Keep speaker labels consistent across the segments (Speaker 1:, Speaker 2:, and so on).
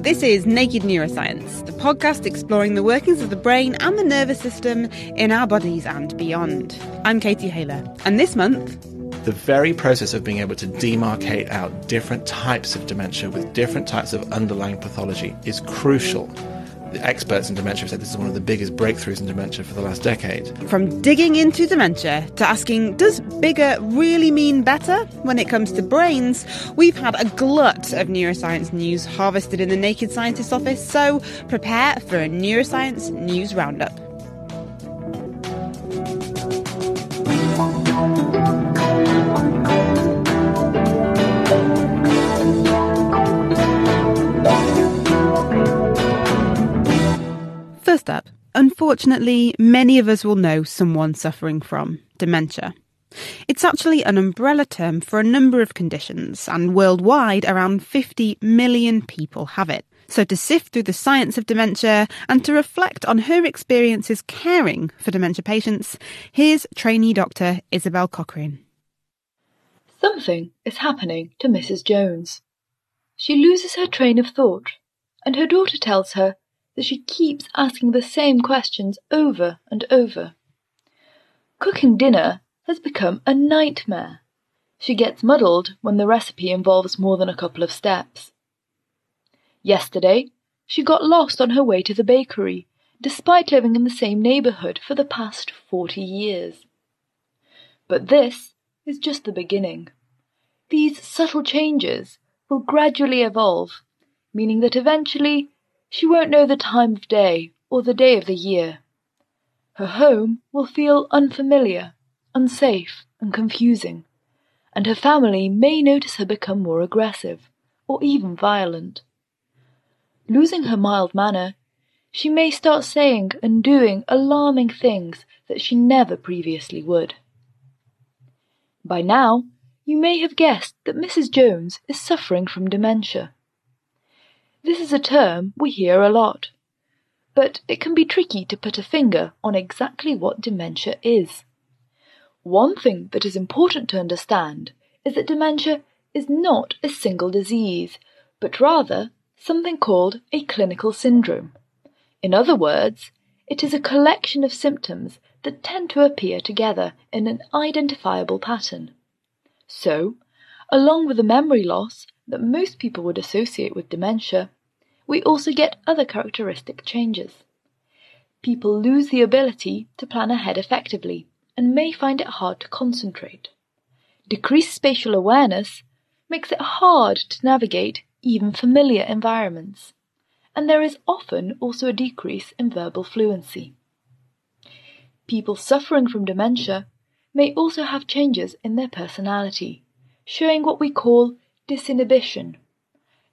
Speaker 1: This is Naked Neuroscience, the podcast exploring the workings of the brain and the nervous system in our bodies and beyond. I'm Katie Haylor, and this month,
Speaker 2: the very process of being able to demarcate out different types of dementia with different types of underlying pathology is crucial experts in dementia have said this is one of the biggest breakthroughs in dementia for the last decade.
Speaker 1: From digging into dementia to asking, does bigger really mean better when it comes to brains? We've had a glut of neuroscience news harvested in the Naked Scientist office, so prepare for a neuroscience news roundup. First up, unfortunately, many of us will know someone suffering from dementia. It's actually an umbrella term for a number of conditions, and worldwide, around 50 million people have it. So, to sift through the science of dementia and to reflect on her experiences caring for dementia patients, here's trainee doctor Isabel Cochrane.
Speaker 3: Something is happening to Mrs. Jones. She loses her train of thought, and her daughter tells her that she keeps asking the same questions over and over. Cooking dinner has become a nightmare. She gets muddled when the recipe involves more than a couple of steps. Yesterday, she got lost on her way to the bakery, despite living in the same neighborhood for the past 40 years. But this is just the beginning. These subtle changes will gradually evolve, meaning that eventually she won't know the time of day or the day of the year. Her home will feel unfamiliar, unsafe, and confusing, and her family may notice her become more aggressive or even violent. Losing her mild manner, she may start saying and doing alarming things that she never previously would. By now, you may have guessed that Mrs. Jones is suffering from dementia. This is a term we hear a lot, but it can be tricky to put a finger on exactly what dementia is. One thing that is important to understand is that dementia is not a single disease, but rather something called a clinical syndrome. In other words, it is a collection of symptoms that tend to appear together in an identifiable pattern. So, along with the memory loss that most people would associate with dementia, we also get other characteristic changes. People lose the ability to plan ahead effectively and may find it hard to concentrate. Decreased spatial awareness makes it hard to navigate even familiar environments, and there is often also a decrease in verbal fluency. People suffering from dementia may also have changes in their personality, showing what we call disinhibition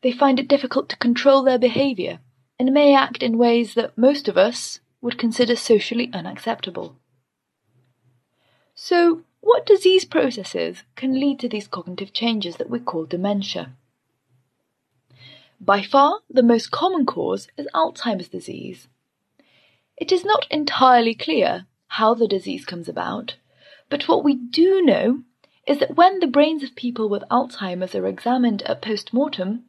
Speaker 3: they find it difficult to control their behavior and may act in ways that most of us would consider socially unacceptable. So, what disease processes can lead to these cognitive changes that we call dementia? By far, the most common cause is Alzheimer's disease. It is not entirely clear how the disease comes about, but what we do know is that when the brains of people with Alzheimer's are examined at post mortem,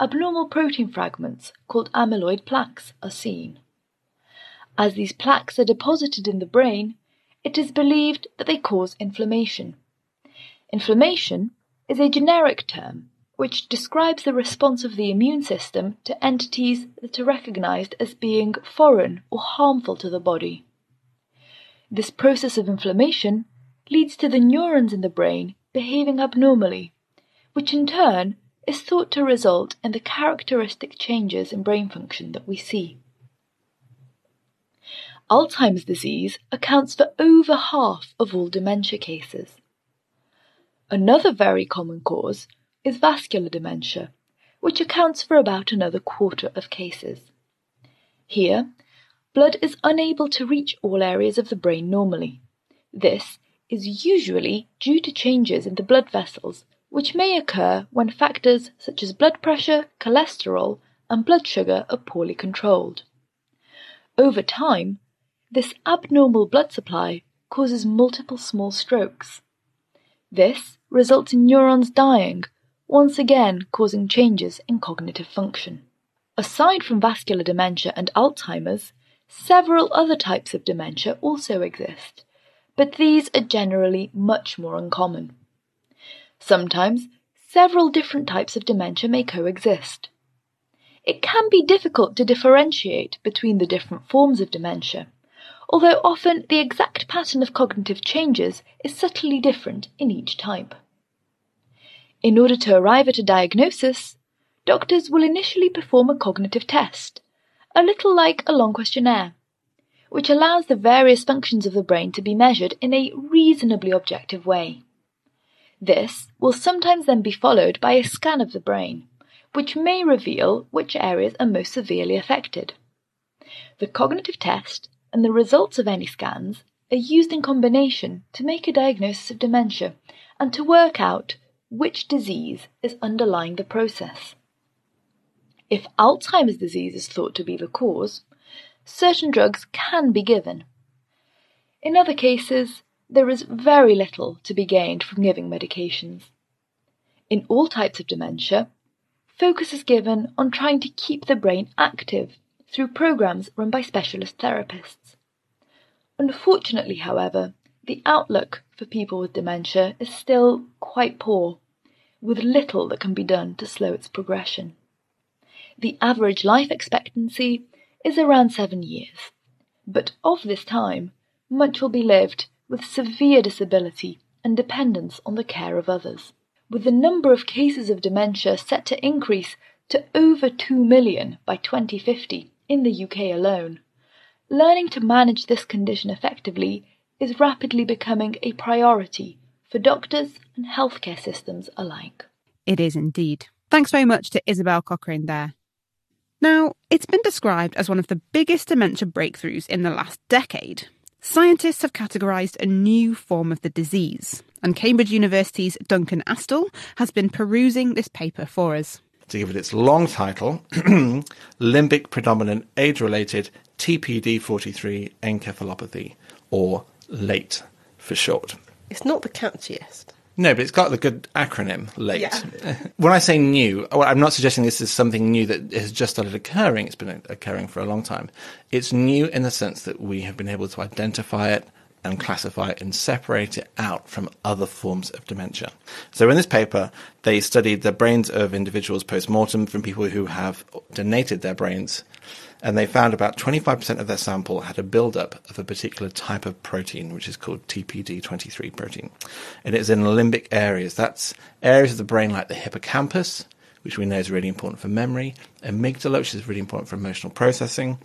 Speaker 3: abnormal protein fragments called amyloid plaques are seen. As these plaques are deposited in the brain, it is believed that they cause inflammation. Inflammation is a generic term which describes the response of the immune system to entities that are recognized as being foreign or harmful to the body. This process of inflammation leads to the neurons in the brain behaving abnormally, which in turn is thought to result in the characteristic changes in brain function that we see. Alzheimer's disease accounts for over half of all dementia cases. Another very common cause is vascular dementia, which accounts for about another quarter of cases. Here, blood is unable to reach all areas of the brain normally. This is usually due to changes in the blood vessels which may occur when factors such as blood pressure, cholesterol, and blood sugar are poorly controlled. Over time, this abnormal blood supply causes multiple small strokes. This results in neurons dying once again causing changes in cognitive function. Aside from vascular dementia and Alzheimer's, several other types of dementia also exist, but these are generally much more uncommon. Sometimes several different types of dementia may coexist. It can be difficult to differentiate between the different forms of dementia, although often the exact pattern of cognitive changes is subtly different in each type. In order to arrive at a diagnosis, doctors will initially perform a cognitive test, a little like a long questionnaire, which allows the various functions of the brain to be measured in a reasonably objective way. This will sometimes then be followed by a scan of the brain, which may reveal which areas are most severely affected. The cognitive test and the results of any scans are used in combination to make a diagnosis of dementia and to work out which disease is underlying the process. If Alzheimer's disease is thought to be the cause, certain drugs can be given. In other cases, there is very little to be gained from giving medications. In all types of dementia, focus is given on trying to keep the brain active through programs run by specialist therapists. Unfortunately, however, the outlook for people with dementia is still quite poor, with little that can be done to slow its progression. The average life expectancy is around seven years, but of this time, much will be lived with severe disability and dependence on the care of others. With the number of cases of dementia set to increase to over 2 million by 2050, in the UK alone, learning to manage this condition effectively is rapidly becoming a priority for doctors and healthcare systems alike.
Speaker 1: It is indeed. Thanks very much to Isabel Cochrane there. Now, it's been described as one of the biggest dementia breakthroughs in the last decade. Scientists have categorised a new form of the disease, and Cambridge University's Duncan Astle has been perusing this paper for us
Speaker 2: to give it its long title, Limbic Predominant Age Related TDP43 Encephalopathy, or LATE for short.
Speaker 4: It's not the catchiest.
Speaker 2: No, but it's got the good acronym, LATE. Yeah. when I say new, oh, I'm not suggesting this is something new that has just started occurring. It's been occurring for a long time. It's new in the sense that we have been able to identify it and classify it and separate it out from other forms of dementia. So in this paper, they studied the brains of individuals post-mortem from people who have donated their brains, and they found about 25% of their sample had a buildup of a particular type of protein, which is called TDP23 protein. And it's in limbic areas. That's areas of the brain like the hippocampus, which we know is really important for memory, amygdala, which is really important for emotional processing.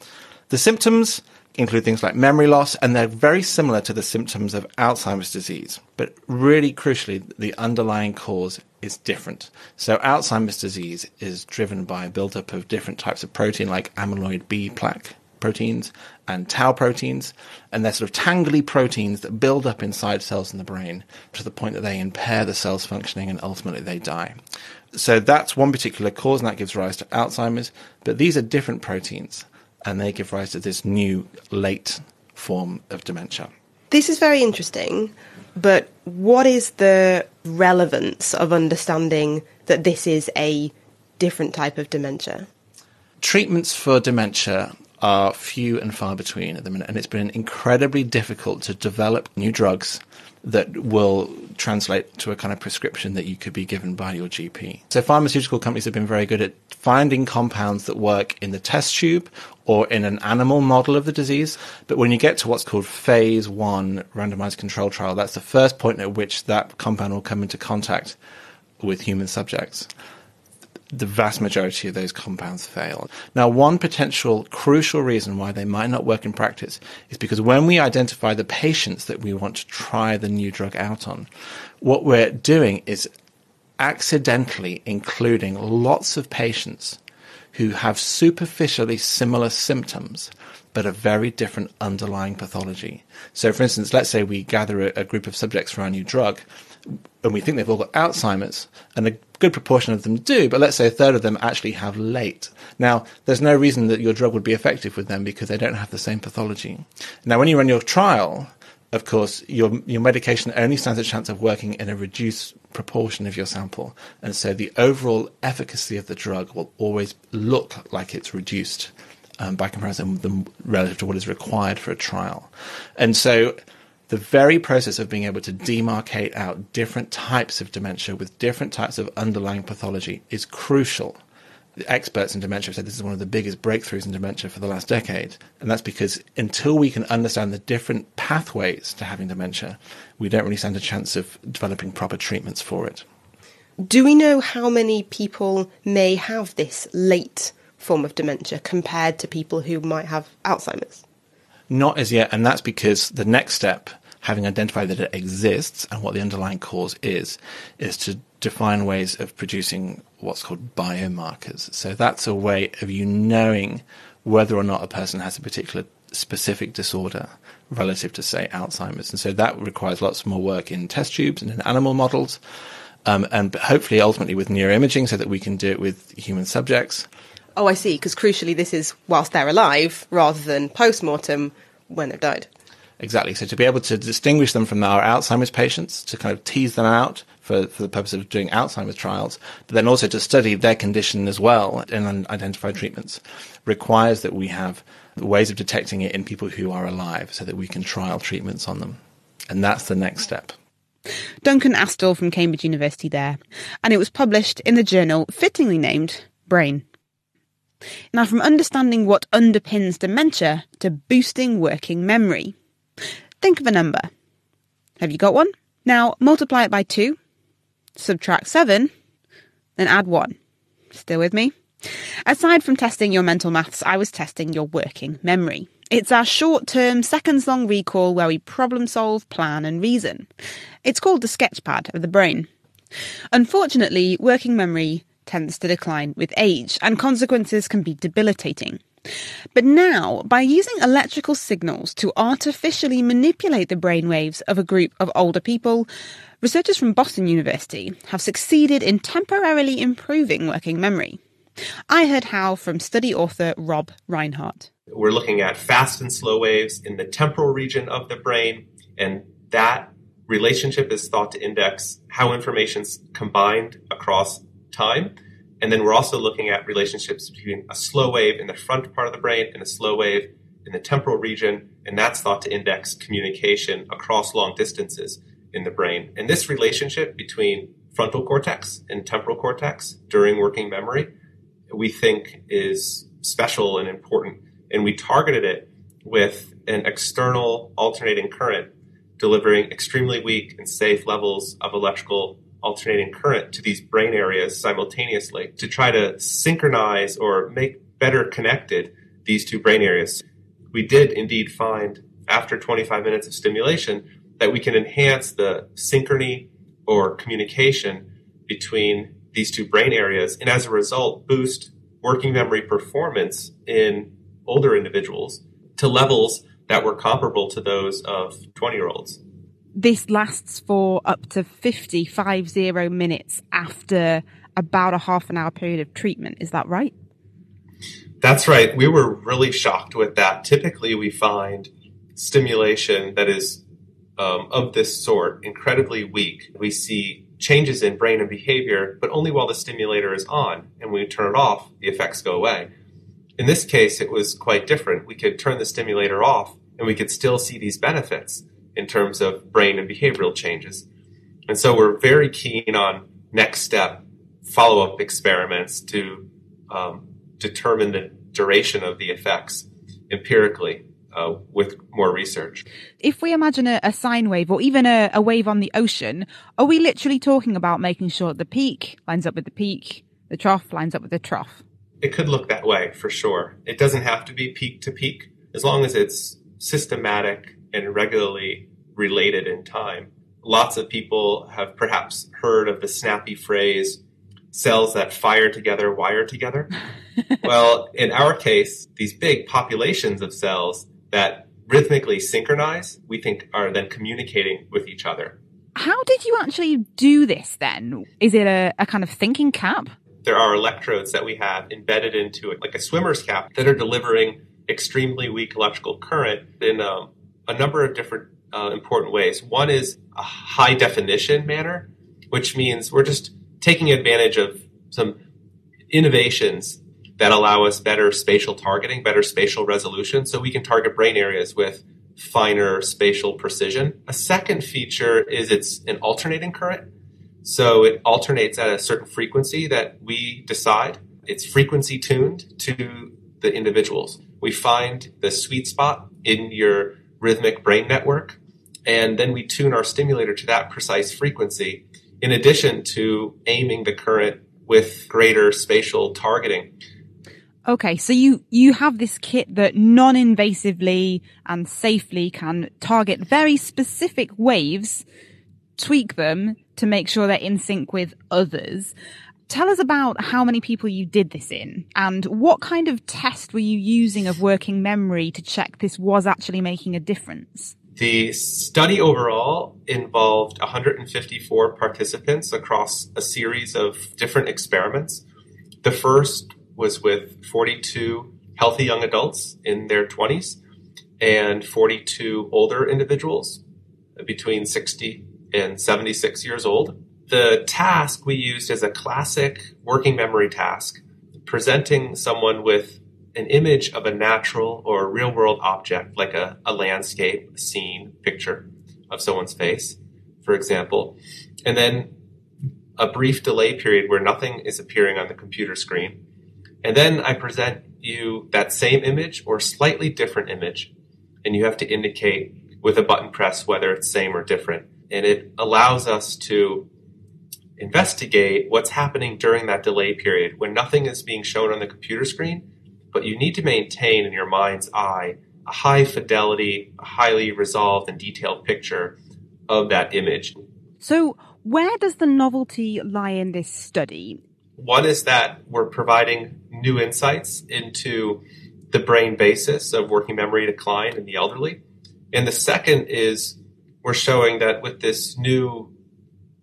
Speaker 2: The symptoms include things like memory loss, and they're very similar to the symptoms of Alzheimer's disease. But really crucially, the underlying cause is different. So Alzheimer's disease is driven by a buildup of different types of protein like amyloid B plaque proteins and tau proteins, and they're sort of tangly proteins that build up inside cells in the brain to the point that they impair the cell's functioning and ultimately they die. So that's one particular cause, and that gives rise to Alzheimer's. But these are different proteins and they give rise to this new late form of dementia.
Speaker 4: This is very interesting, but what is the relevance of understanding that this is a different type of dementia?
Speaker 2: Treatments for dementia are few and far between at the minute, and it's been incredibly difficult to develop new drugs that will translate to a kind of prescription that you could be given by your GP. So pharmaceutical companies have been very good at finding compounds that work in the test tube or in an animal model of the disease. But when you get to what's called phase one randomized control trial, that's the first point at which that compound will come into contact with human subjects the vast majority of those compounds fail. Now, one potential crucial reason why they might not work in practice is because when we identify the patients that we want to try the new drug out on, what we're doing is accidentally including lots of patients who have superficially similar symptoms but a very different underlying pathology. So, for instance, let's say we gather a, a group of subjects for our new drug and we think they've all got Alzheimer's, and a good proportion of them do, but let's say a third of them actually have late. Now, there's no reason that your drug would be effective with them because they don't have the same pathology. Now, when you run your trial, of course, your your medication only stands a chance of working in a reduced proportion of your sample, and so the overall efficacy of the drug will always look like it's reduced um, by comparison with the, relative to what is required for a trial. And so, the very process of being able to demarcate out different types of dementia with different types of underlying pathology is crucial the experts in dementia have said this is one of the biggest breakthroughs in dementia for the last decade. And that's because until we can understand the different pathways to having dementia, we don't really stand a chance of developing proper treatments for it.
Speaker 4: Do we know how many people may have this late form of dementia compared to people who might have Alzheimer's?
Speaker 2: Not as yet, and that's because the next step, having identified that it exists and what the underlying cause is, is to define ways of producing what's called biomarkers. So that's a way of you knowing whether or not a person has a particular specific disorder relative to, say, Alzheimer's. And so that requires lots more work in test tubes and in animal models, um, and hopefully ultimately with neuroimaging so that we can do it with human subjects.
Speaker 4: Oh, I see, because crucially this is whilst they're alive rather than post mortem when they've died.
Speaker 2: Exactly. So to be able to distinguish them from our Alzheimer's patients, to kind of tease them out for, for the purpose of doing Alzheimer's trials, but then also to study their condition as well and identify treatments, requires that we have ways of detecting it in people who are alive so that we can trial treatments on them. And that's the next step.
Speaker 1: Duncan Astle from Cambridge University there, and it was published in the journal fittingly named Brain. Now, from understanding what underpins dementia to boosting working memory. Think of a number. Have you got one? Now multiply it by 2, subtract 7, then add 1. Still with me? Aside from testing your mental maths, I was testing your working memory. It's our short term, seconds long recall where we problem solve, plan, and reason. It's called the sketchpad of the brain. Unfortunately, working memory tends to decline with age, and consequences can be debilitating. But now, by using electrical signals to artificially manipulate the brainwaves of a group of older people, researchers from Boston University have succeeded in temporarily improving working memory. I heard how from study author Rob Reinhart.
Speaker 5: We're looking at fast and slow waves in the temporal region of the brain, and that relationship is thought to index how information's combined across time. And then we're also looking at relationships between a slow wave in the front part of the brain and a slow wave in the temporal region, and that's thought to index communication across long distances in the brain. And this relationship between frontal cortex and temporal cortex during working memory, we think is special and important. And we targeted it with an external alternating current delivering extremely weak and safe levels of electrical alternating current to these brain areas simultaneously to try to synchronize or make better connected these two brain areas. We did indeed find after 25 minutes of stimulation that we can enhance the synchrony or communication between these two brain areas and as a result boost working memory performance in older individuals to levels that were comparable to those of 20 year olds
Speaker 1: this lasts for up to 50, five zero minutes after about a half an hour period of treatment. Is that right?
Speaker 5: That's right. We were really shocked with that. Typically, we find stimulation that is um, of this sort incredibly weak. We see changes in brain and behavior, but only while the stimulator is on. And when we turn it off, the effects go away. In this case, it was quite different. We could turn the stimulator off and we could still see these benefits in terms of brain and behavioral changes. And so we're very keen on next step follow up experiments to um, determine the duration of the effects empirically uh, with more research.
Speaker 1: If we imagine a, a sine wave or even a, a, wave on the ocean, are we literally talking about making sure the peak lines up with the peak, the trough lines up with the trough?
Speaker 5: It could look that way for sure. It doesn't have to be peak to peak as long as it's systematic and regularly related in time. Lots of people have perhaps heard of the snappy phrase, cells that fire together wire together. well, in our case, these big populations of cells that rhythmically synchronize, we think are then communicating with each other.
Speaker 1: How did you actually do this then? Is it a, a kind of thinking cap?
Speaker 5: There are electrodes that we have embedded into it, like a swimmer's cap, that are delivering extremely weak electrical current in um, a number of different uh, important ways. One is a high definition manner, which means we're just taking advantage of some innovations that allow us better spatial targeting, better spatial resolution, so we can target brain areas with finer spatial precision. A second feature is it's an alternating current. So it alternates at a certain frequency that we decide. It's frequency tuned to the individuals. We find the sweet spot in your rhythmic brain network, and then we tune our stimulator to that precise frequency, in addition to aiming the current with greater spatial targeting.
Speaker 1: Okay, so you, you have this kit that non-invasively and safely can target very specific waves, tweak them to make sure they're in sync with others. Tell us about how many people you did this in and what kind of test were you using of working memory to check this was actually making a difference?
Speaker 5: The study overall involved 154 participants across a series of different experiments. The first was with 42 healthy young adults in their 20s and 42 older individuals between 60 and 76 years old. The task we used is a classic working memory task, presenting someone with an image of a natural or real world object, like a, a landscape, scene, picture of someone's face, for example, and then a brief delay period where nothing is appearing on the computer screen. And then I present you that same image or slightly different image, and you have to indicate with a button press whether it's same or different. And it allows us to investigate what's happening during that delay period when nothing is being shown on the computer screen, but you need to maintain in your mind's eye a high fidelity, a highly resolved and detailed picture of that image.
Speaker 1: So, where does the novelty lie in this study?
Speaker 5: One is that we're providing new insights into the brain basis of working memory decline in the elderly. And the second is we're showing that with this new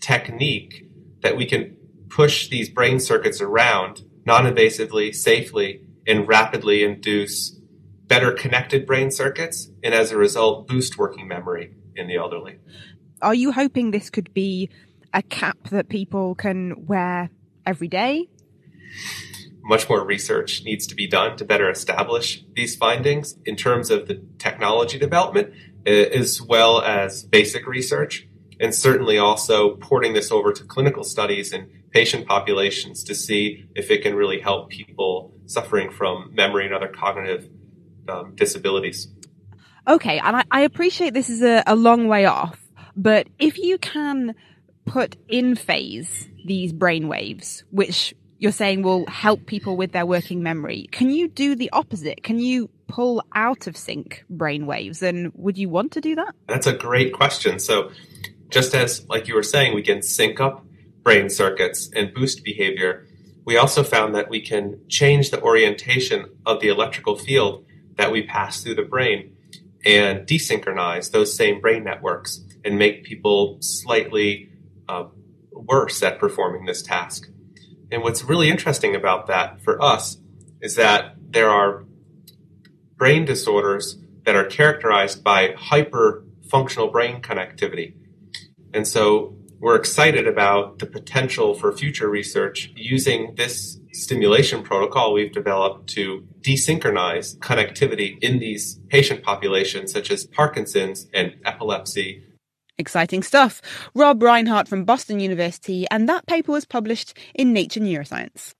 Speaker 5: technique, that we can push these brain circuits around non-invasively, safely, and rapidly induce better connected brain circuits, and as a result, boost working memory in the elderly.
Speaker 1: Are you hoping this could be a cap that people can wear every day?
Speaker 5: Much more research needs to be done to better establish these findings in terms of the technology development, eh, as well as basic research and certainly also porting this over to clinical studies and patient populations to see if it can really help people suffering from memory and other cognitive um, disabilities.
Speaker 1: Okay, and I, I appreciate this is a, a long way off, but if you can put in phase these brain waves, which you're saying will help people with their working memory, can you do the opposite? Can you pull out of sync brain waves? And would you want to do that?
Speaker 5: That's a great question. So just as, like you were saying, we can sync up brain circuits and boost behavior, we also found that we can change the orientation of the electrical field that we pass through the brain and desynchronize those same brain networks and make people slightly uh, worse at performing this task. And what's really interesting about that for us is that there are brain disorders that are characterized by hyper functional brain connectivity. And so we're excited about the potential for future research using this stimulation protocol we've developed to desynchronize connectivity in these patient populations, such as Parkinson's and epilepsy.
Speaker 1: Exciting stuff. Rob Reinhart from Boston University, and that paper was published in Nature Neuroscience.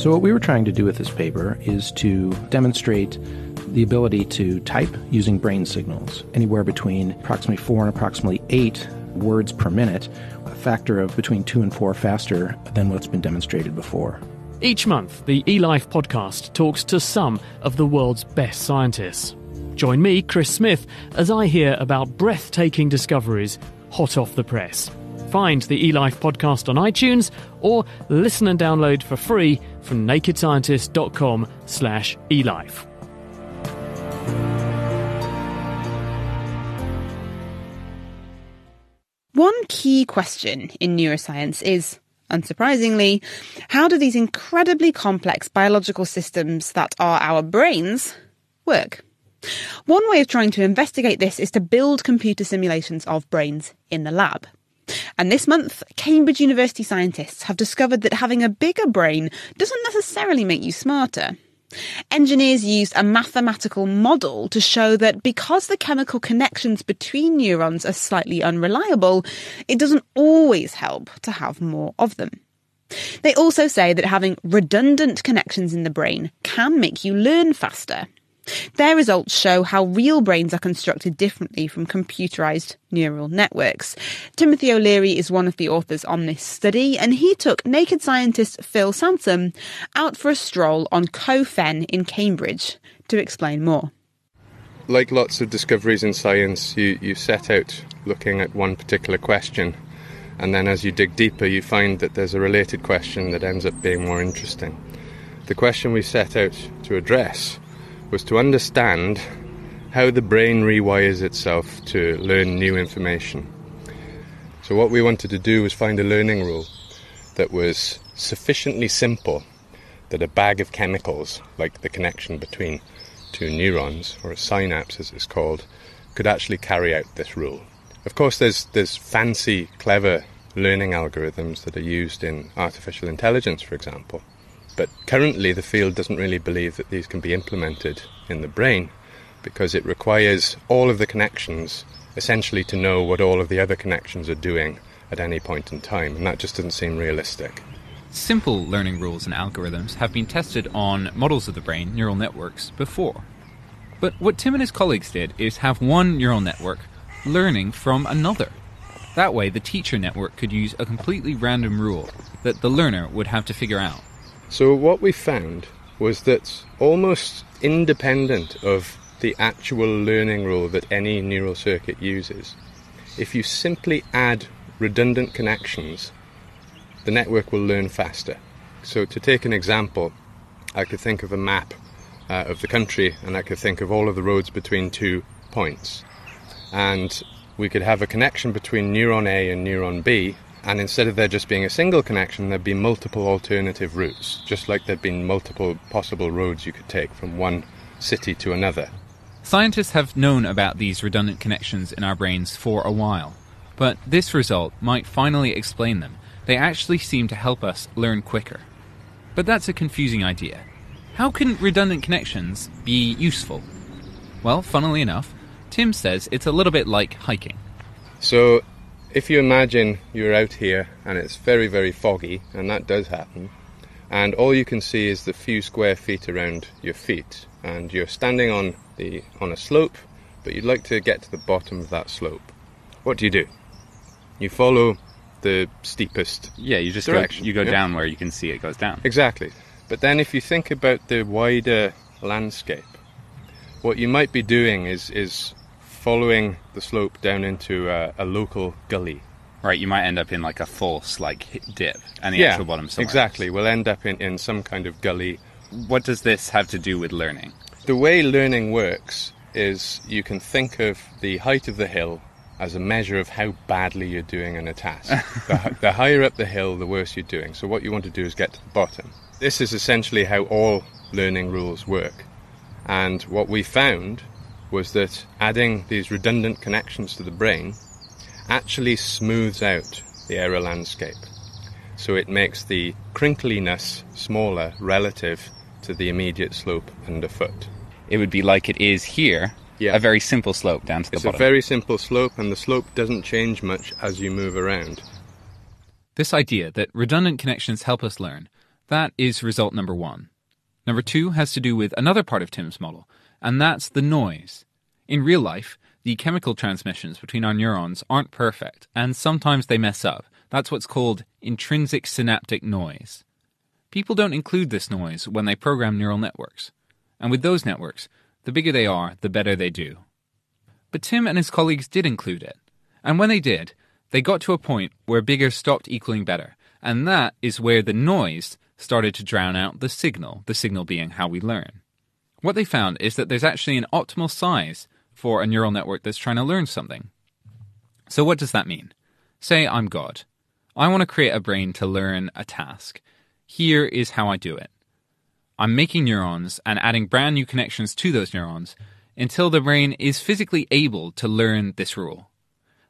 Speaker 6: So, what we were trying to do with this paper is to demonstrate the ability to type using brain signals, anywhere between approximately four and approximately eight words per minute, a factor of between two and four faster than what's been demonstrated before.
Speaker 7: Each month, the eLife podcast talks to some of the world's best scientists. Join me, Chris Smith, as I hear about breathtaking discoveries hot off the press. Find the eLife podcast on iTunes or listen and download for free from nakedscientist.com slash elife.
Speaker 1: Key question in neuroscience is, unsurprisingly, how do these incredibly complex biological systems that are our brains work? One way of trying to investigate this is to build computer simulations of brains in the lab. And this month, Cambridge University scientists have discovered that having a bigger brain doesn't necessarily make you smarter. Engineers used a mathematical model to show that because the chemical connections between neurons are slightly unreliable, it doesn't always help to have more of them. They also say that having redundant connections in the brain can make you learn faster. Their results show how real brains are constructed differently from computerized neural networks. Timothy O'Leary is one of the authors on this study, and he took naked scientist Phil Sansom out for a stroll on Coe Fen in Cambridge to explain more.
Speaker 8: Like lots of discoveries in science, you, you set out looking at one particular question, and then as you dig deeper, you find that there's a related question that ends up being more interesting. The question we set out to address was to understand how the brain rewires itself to learn new information. So, what we wanted to do was find a learning rule that was sufficiently simple that a bag of chemicals, like the connection between two neurons, or a synapse as it's called, could actually carry out this rule. Of course, there's, there's fancy, clever learning algorithms that are used in artificial intelligence, for example. But currently, the field doesn't really believe that these can be implemented in the brain because it requires all of the connections essentially to know what all of the other connections are doing at any point in time, and that just doesn't seem realistic.
Speaker 9: Simple learning rules and algorithms have been tested on models of the brain, neural networks, before. But what Tim and his colleagues did is have one neural network learning from another. That way, the teacher network could use a completely random rule that the learner would have to figure out.
Speaker 8: So, what we found was that almost independent of the actual learning rule that any neural circuit uses, if you simply add redundant connections, the network will learn faster. So, to take an example, I could think of a map uh, of the country and I could think of all of the roads between two points. And we could have a connection between neuron A and neuron B, and instead of there just being a single connection, there'd be multiple alternative routes, just like there'd been multiple possible roads you could take from one city to another.
Speaker 9: Scientists have known about these redundant connections in our brains for a while, but this result might finally explain them. They actually seem to help us learn quicker. But that's a confusing idea. How can redundant connections be useful? Well, funnily enough, Tim says it's a little bit like hiking.
Speaker 8: So, if you imagine you're out here and it's very, very foggy, and that does happen, and all you can see is the few square feet around your feet, and you're standing on the on a slope, but you'd like to get to the bottom of that slope. What do you do? You follow the steepest.
Speaker 10: Yeah, you just
Speaker 8: direction,
Speaker 10: go, you go
Speaker 8: yeah?
Speaker 10: down where you can see it goes down.
Speaker 8: Exactly. But then if you think about the wider landscape, what you might be doing is is following the slope down into a, a local gully.
Speaker 10: Right, you might end up in like a false like dip, and the
Speaker 8: yeah,
Speaker 10: actual bottom somewhere.
Speaker 8: exactly. We'll end up in, in some kind of gully.
Speaker 10: What does this have to do with learning?
Speaker 8: The way learning works is you can think of the height of the hill as a measure of how badly you're doing in a task. the, the higher up the hill, the worse you're doing. So what you want to do is get to the bottom. This is essentially how all learning rules work. And what we found was that adding these redundant connections to the brain actually smooths out the error landscape. So it makes the crinkliness smaller relative to the immediate slope underfoot.
Speaker 10: It would be like it is here,
Speaker 8: Yeah.
Speaker 10: a very simple slope down to the
Speaker 8: It's
Speaker 10: bottom.
Speaker 8: a very simple slope, and the slope doesn't change much as you move around.
Speaker 9: This idea that redundant connections help us learn, that is result number one. Number two has to do with another part of Tim's model, and that's the noise. In real life, the chemical transmissions between our neurons aren't perfect, and sometimes they mess up. That's what's called intrinsic synaptic noise. People don't include this noise when they program neural networks. And with those networks, the bigger they are, the better they do. But Tim and his colleagues did include it. And when they did, they got to a point where bigger stopped equaling better. And that is where the noise started to drown out the signal, the signal being how we learn. What they found is that there's actually an optimal size for a neural network that's trying to learn something. So, what does that mean? Say I'm God. I want to create a brain to learn a task. Here is how I do it. I'm making neurons and adding brand new connections to those neurons until the brain is physically able to learn this rule.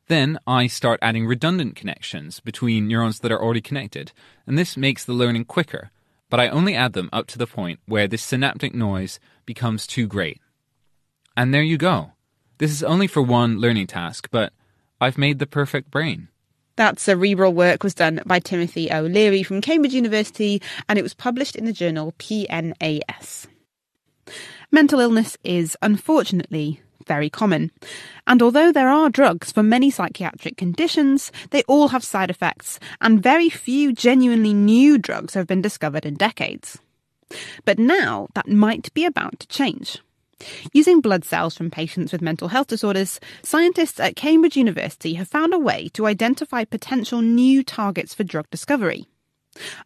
Speaker 9: Then I start adding redundant connections between neurons that are already connected, and this makes the learning quicker, but I only add them up to the point where this synaptic noise becomes too great. And there you go. This is only for one learning task, but I've made the perfect brain.
Speaker 1: That cerebral work was done by Timothy O'Leary from Cambridge University and it was published in the journal PNAS. Mental illness is, unfortunately, very common. And although there are drugs for many psychiatric conditions, they all have side effects, and very few genuinely new drugs have been discovered in decades. But now that might be about to change. Using blood cells from patients with mental health disorders, scientists at Cambridge University have found a way to identify potential new targets for drug discovery.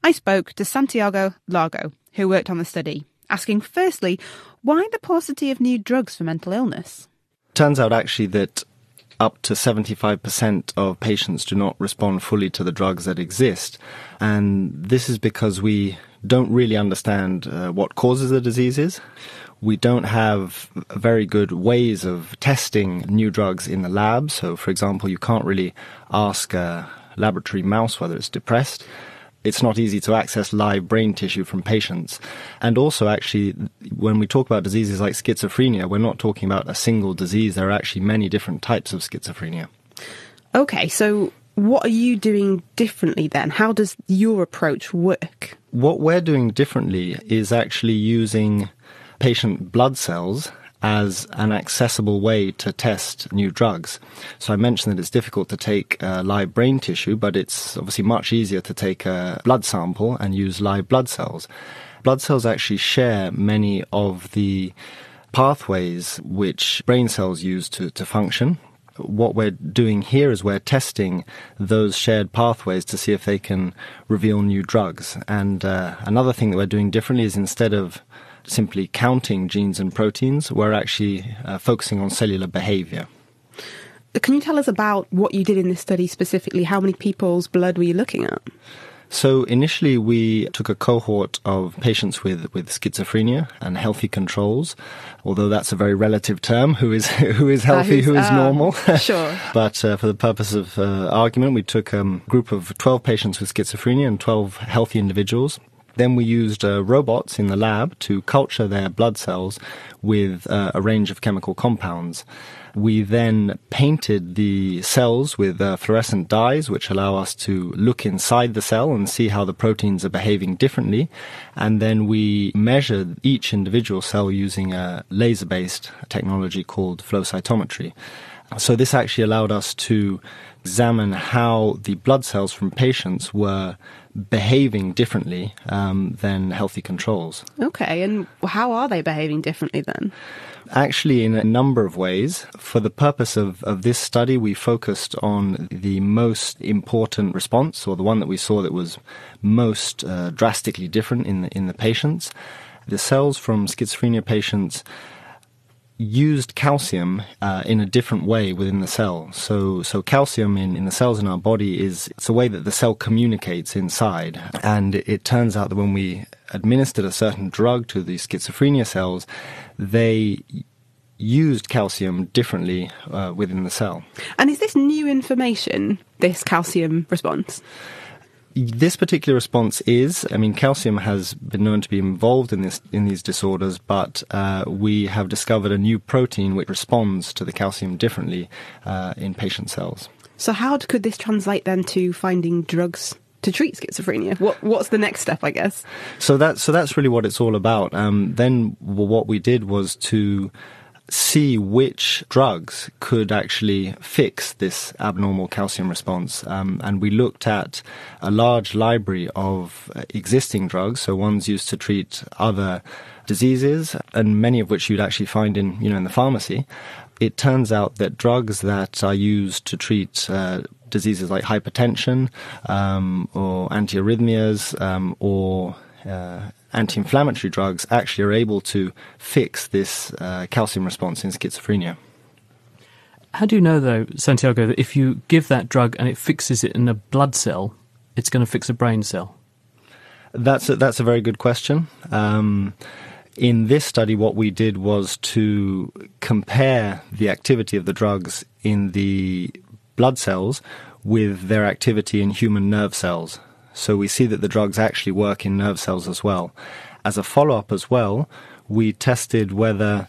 Speaker 1: I spoke to Santiago Lago, who worked on the study, asking firstly why the paucity of new drugs for mental illness.
Speaker 11: Turns out actually that up to 75% of patients do not respond fully to the drugs that exist. And this is because we don't really understand uh, what causes the diseases. We don't have very good ways of testing new drugs in the lab. So, for example, you can't really ask a laboratory mouse whether it's depressed. It's not easy to access live brain tissue from patients. And also, actually, when we talk about diseases like schizophrenia, we're not talking about a single disease. There are actually many different types of schizophrenia.
Speaker 1: Okay, so what are you doing differently then? How does your approach work?
Speaker 11: What we're doing differently is actually using patient blood cells as an accessible way to test new drugs. So I mentioned that it's difficult to take uh, live brain tissue, but it's obviously much easier to take a blood sample and use live blood cells. Blood cells actually share many of the pathways which brain cells use to, to function. What we're doing here is we're testing those shared pathways to see if they can reveal new drugs. And uh, another thing that we're doing differently is instead of simply counting genes and proteins. We're actually uh, focusing on cellular behavior.
Speaker 1: Can you tell us about what you did in this study specifically? How many people's blood were you looking at?
Speaker 11: So initially, we took a cohort of patients with, with schizophrenia and healthy controls. Although that's a very relative term, who is who is healthy, uh, who is uh, normal.
Speaker 1: sure.
Speaker 11: but uh, for the purpose of uh, argument, we took a um, group of twelve patients with schizophrenia and twelve healthy individuals. Then we used uh, robots in the lab to culture their blood cells with uh, a range of chemical compounds. We then painted the cells with uh, fluorescent dyes, which allow us to look inside the cell and see how the proteins are behaving differently. And then we measured each individual cell using a laser based technology called flow cytometry. So this actually allowed us to examine how the blood cells from patients were behaving differently um, than healthy controls.
Speaker 1: Okay, and how are they behaving differently then?
Speaker 11: Actually, in a number of ways. For the purpose of, of this study, we focused on the most important response, or the one that we saw that was most uh, drastically different in the, in the patients. The cells from schizophrenia patients used calcium uh, in a different way within the cell. So, so calcium in, in the cells in our body is it's a way that the cell communicates inside. And it, turns out that when we administered a certain drug to the schizophrenia cells, they used calcium differently uh, within the cell.
Speaker 1: And is this new information, this calcium response?
Speaker 11: This particular response is, I mean, calcium has been known to be involved in this in these disorders, but uh, we have discovered a new protein which responds to the calcium differently uh, in patient cells.
Speaker 1: So, how could this translate then to finding drugs to treat schizophrenia? What what's the next step, I guess?
Speaker 11: So that so that's really what it's all about. Um, then what we did was to see which drugs could actually fix this abnormal calcium response. Um, and we looked at a large library of existing drugs, so ones used to treat other diseases, and many of which you'd actually find in, you know, in the pharmacy. It turns out that drugs that are used to treat uh, diseases like hypertension um, or antiarrhythmias um, or uh, anti-inflammatory drugs actually are able to fix this uh, calcium response in schizophrenia.
Speaker 7: How do you know, though, Santiago, that if you give that drug and it fixes it in a blood cell, it's going to fix a brain cell?
Speaker 11: That's a, that's a very good question. Um, In this study, what we did was to compare the activity of the drugs in the blood cells with their activity in human nerve cells. So we see that the drugs actually work in nerve cells as well. As a follow up as well, we tested whether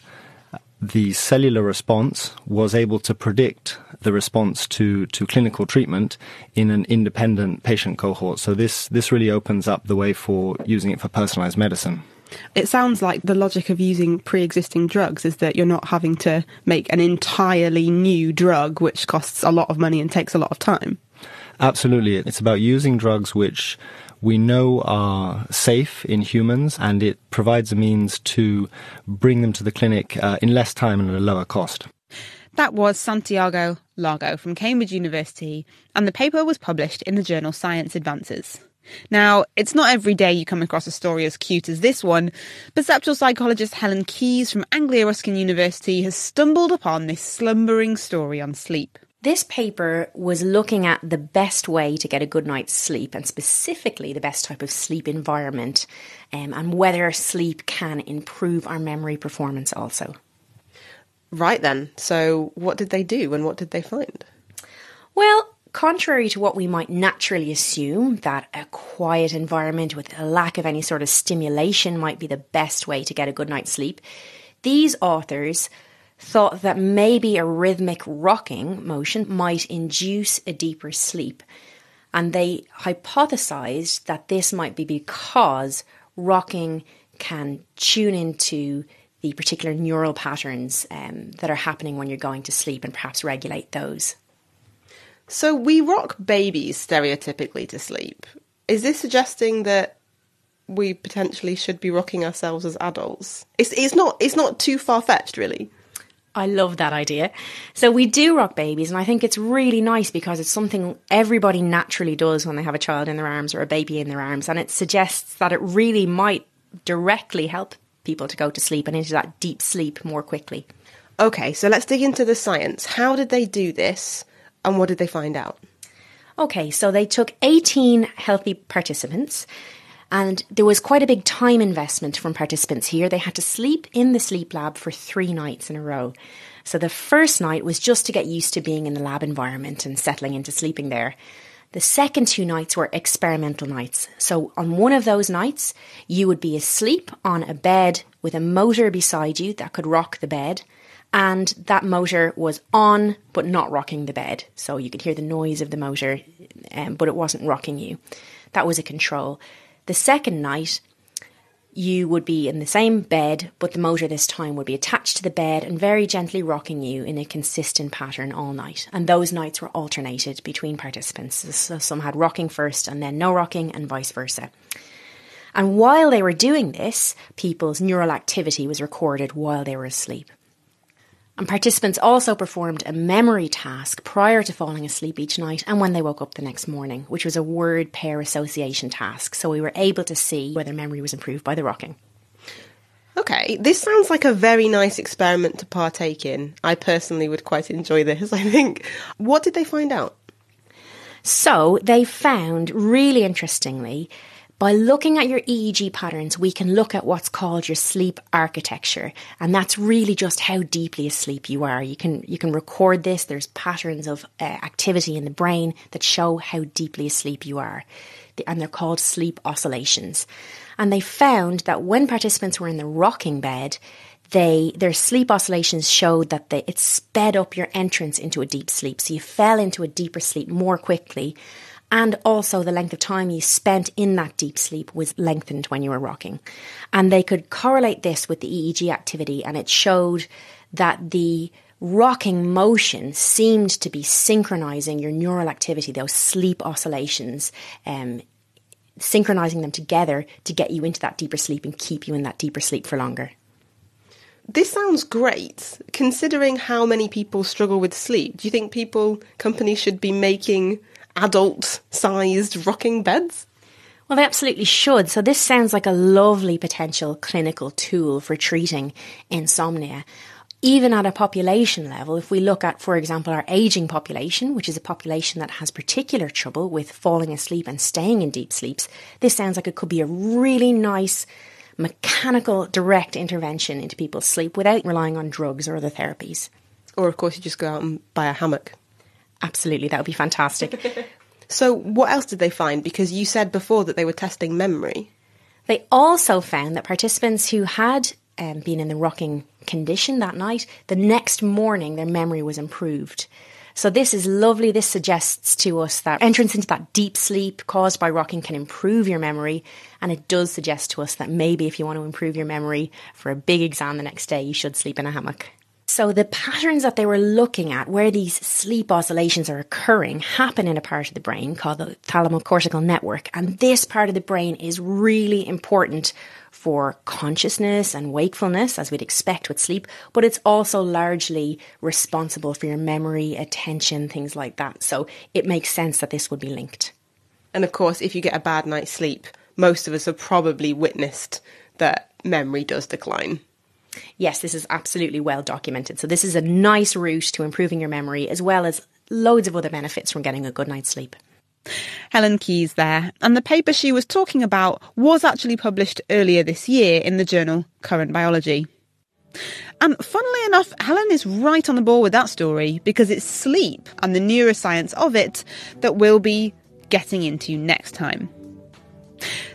Speaker 11: the cellular response was able to predict the response to, to clinical treatment in an independent patient cohort. So this, this really opens up the way for using it for personalized medicine.
Speaker 1: It sounds like the logic of using pre existing drugs is that you're not having to make an entirely new drug, which costs a lot of money and takes a lot of time.
Speaker 11: Absolutely. It's about using drugs which we know are safe in humans and it provides a means to bring them to the clinic uh, in less time and at a lower cost.
Speaker 1: That was Santiago Lago from Cambridge University, and the paper was published in the journal Science Advances. Now, it's not every day you come across a story as cute as this one. Perceptual psychologist Helen Keyes from Anglia Ruskin University has stumbled upon this slumbering story on sleep.
Speaker 12: This paper was looking at the best way to get a good night's sleep and specifically the best type of sleep environment um, and whether sleep can improve our memory performance also.
Speaker 4: Right then. So, what did they do and what did they find?
Speaker 12: Well, contrary to what we might naturally assume, that a quiet environment with a lack of any sort of stimulation might be the best way to get a good night's sleep, these authors thought that maybe a rhythmic rocking motion might induce a deeper sleep. And they hypothesized that this might be because rocking can tune into the particular neural patterns um, that are happening when you're going to sleep and perhaps regulate those.
Speaker 4: So we rock babies stereotypically to sleep. Is this suggesting that we potentially should be rocking ourselves as adults? It's it's not it's not too far fetched, really.
Speaker 12: I love that idea. So we do rock babies, and I think it's really nice because it's something everybody naturally does when they have a child in their arms or a baby in their arms, and it suggests that it really might directly help people to go to sleep and into that deep sleep more quickly.
Speaker 4: Okay, so let's dig into the science. How did they do this, and what did they find out?
Speaker 12: Okay, so they took 18 healthy participants and there was quite a big time investment from participants here. They had to sleep in the sleep lab for three nights in a row. So the first night was just to get used to being in the lab environment and settling into sleeping there. The second two nights were experimental nights. So on one of those nights, you would be asleep on a bed with a motor beside you that could rock the bed. And that motor was on, but not rocking the bed. So you could hear the noise of the motor, um, but it wasn't rocking you. That was a control. The second night, you would be in the same bed, but the motor this time would be attached to the bed and very gently rocking you in a consistent pattern all night. And those nights were alternated between participants. So some had rocking first and then no rocking, and vice versa. And while they were doing this, people's neural activity was recorded while they were asleep. And participants also performed a memory task prior to falling asleep each night and when they woke up the next morning, which was a word pair association task. So we were able to see whether memory was improved by the rocking.
Speaker 4: Okay, this sounds like a very nice experiment to partake in. I personally would quite enjoy this, I think. What did they find out?
Speaker 12: So they found, really interestingly, by looking at your EEG patterns, we can look at what's called your sleep architecture, and that's really just how deeply asleep you are. You can you can record this. There's patterns of uh, activity in the brain that show how deeply asleep you are, and they're called sleep oscillations. And they found that when participants were in the rocking bed, they their sleep oscillations showed that they, it sped up your entrance into a deep sleep, so you fell into a deeper sleep more quickly and also the length of time you spent in that deep sleep was lengthened when you were rocking. And they could correlate this with the EEG activity, and it showed that the rocking motion seemed to be synchronizing your neural activity, those sleep oscillations, um, synchronizing them together to get you into that deeper sleep and keep you in that deeper sleep for longer.
Speaker 4: This sounds great, considering how many people struggle with sleep. Do you think people, companies should be making adult sized rocking beds?
Speaker 12: Well, they absolutely should. So, this sounds like a lovely potential clinical tool for treating insomnia. Even at a population level, if we look at, for example, our aging population, which is a population that has particular trouble with falling asleep and staying in deep sleeps, this sounds like it could be a really nice mechanical, direct intervention into people's sleep without relying on drugs or other therapies.
Speaker 4: Or, of course, you just go out and buy a hammock.
Speaker 12: Absolutely, that would be fantastic.
Speaker 4: so, what else did they find? Because you said before that they were testing memory.
Speaker 12: They also found that participants who had um, been in the rocking condition that night, the next morning their memory was improved. So this is lovely. This suggests to us that entrance into that deep sleep caused by rocking can improve your memory. And it does suggest to us that maybe if you want to improve your memory for a big exam the next day, you should sleep in a hammock. So the patterns that they were looking at where these sleep oscillations are occurring happen in a part of the brain called the thalamocortical network. And this part of the brain is really important for consciousness and wakefulness, as we'd expect with sleep, but it's also largely responsible for your memory, attention, things like that. So it makes sense that this would be linked.
Speaker 4: And of course, if you get a bad night's sleep, most of us have probably witnessed that memory does decline.
Speaker 12: Yes, this is absolutely well documented. So, this is a nice route to improving your memory as well as loads of other benefits from getting a good night's sleep.
Speaker 1: Helen Keyes there, and the paper she was talking about was actually published earlier this year in the journal Current Biology. And funnily enough, Helen is right on the ball with that story because it's sleep and the neuroscience of it that we'll be getting into next time.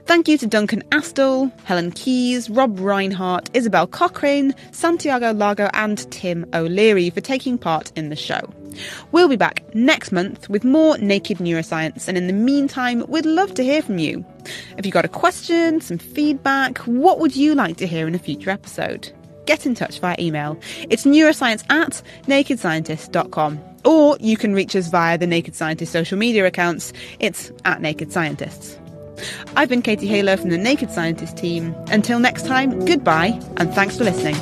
Speaker 1: Thank you to Duncan Astle, Helen Keyes, Rob Reinhart, Isabel Cochrane, Santiago Lago, and Tim O'Leary for taking part in the show. We'll be back next month with more Naked Neuroscience, and in the meantime, we'd love to hear from you. If you've got a question, some feedback, what would you like to hear in a future episode? Get in touch via email. It's neuroscience at nakedscientist.com. Or you can reach us via the Naked Scientist social media accounts. It's at Naked Scientists. I've been Katie Haylor from the Naked Scientist team. Until next time, goodbye and thanks for listening.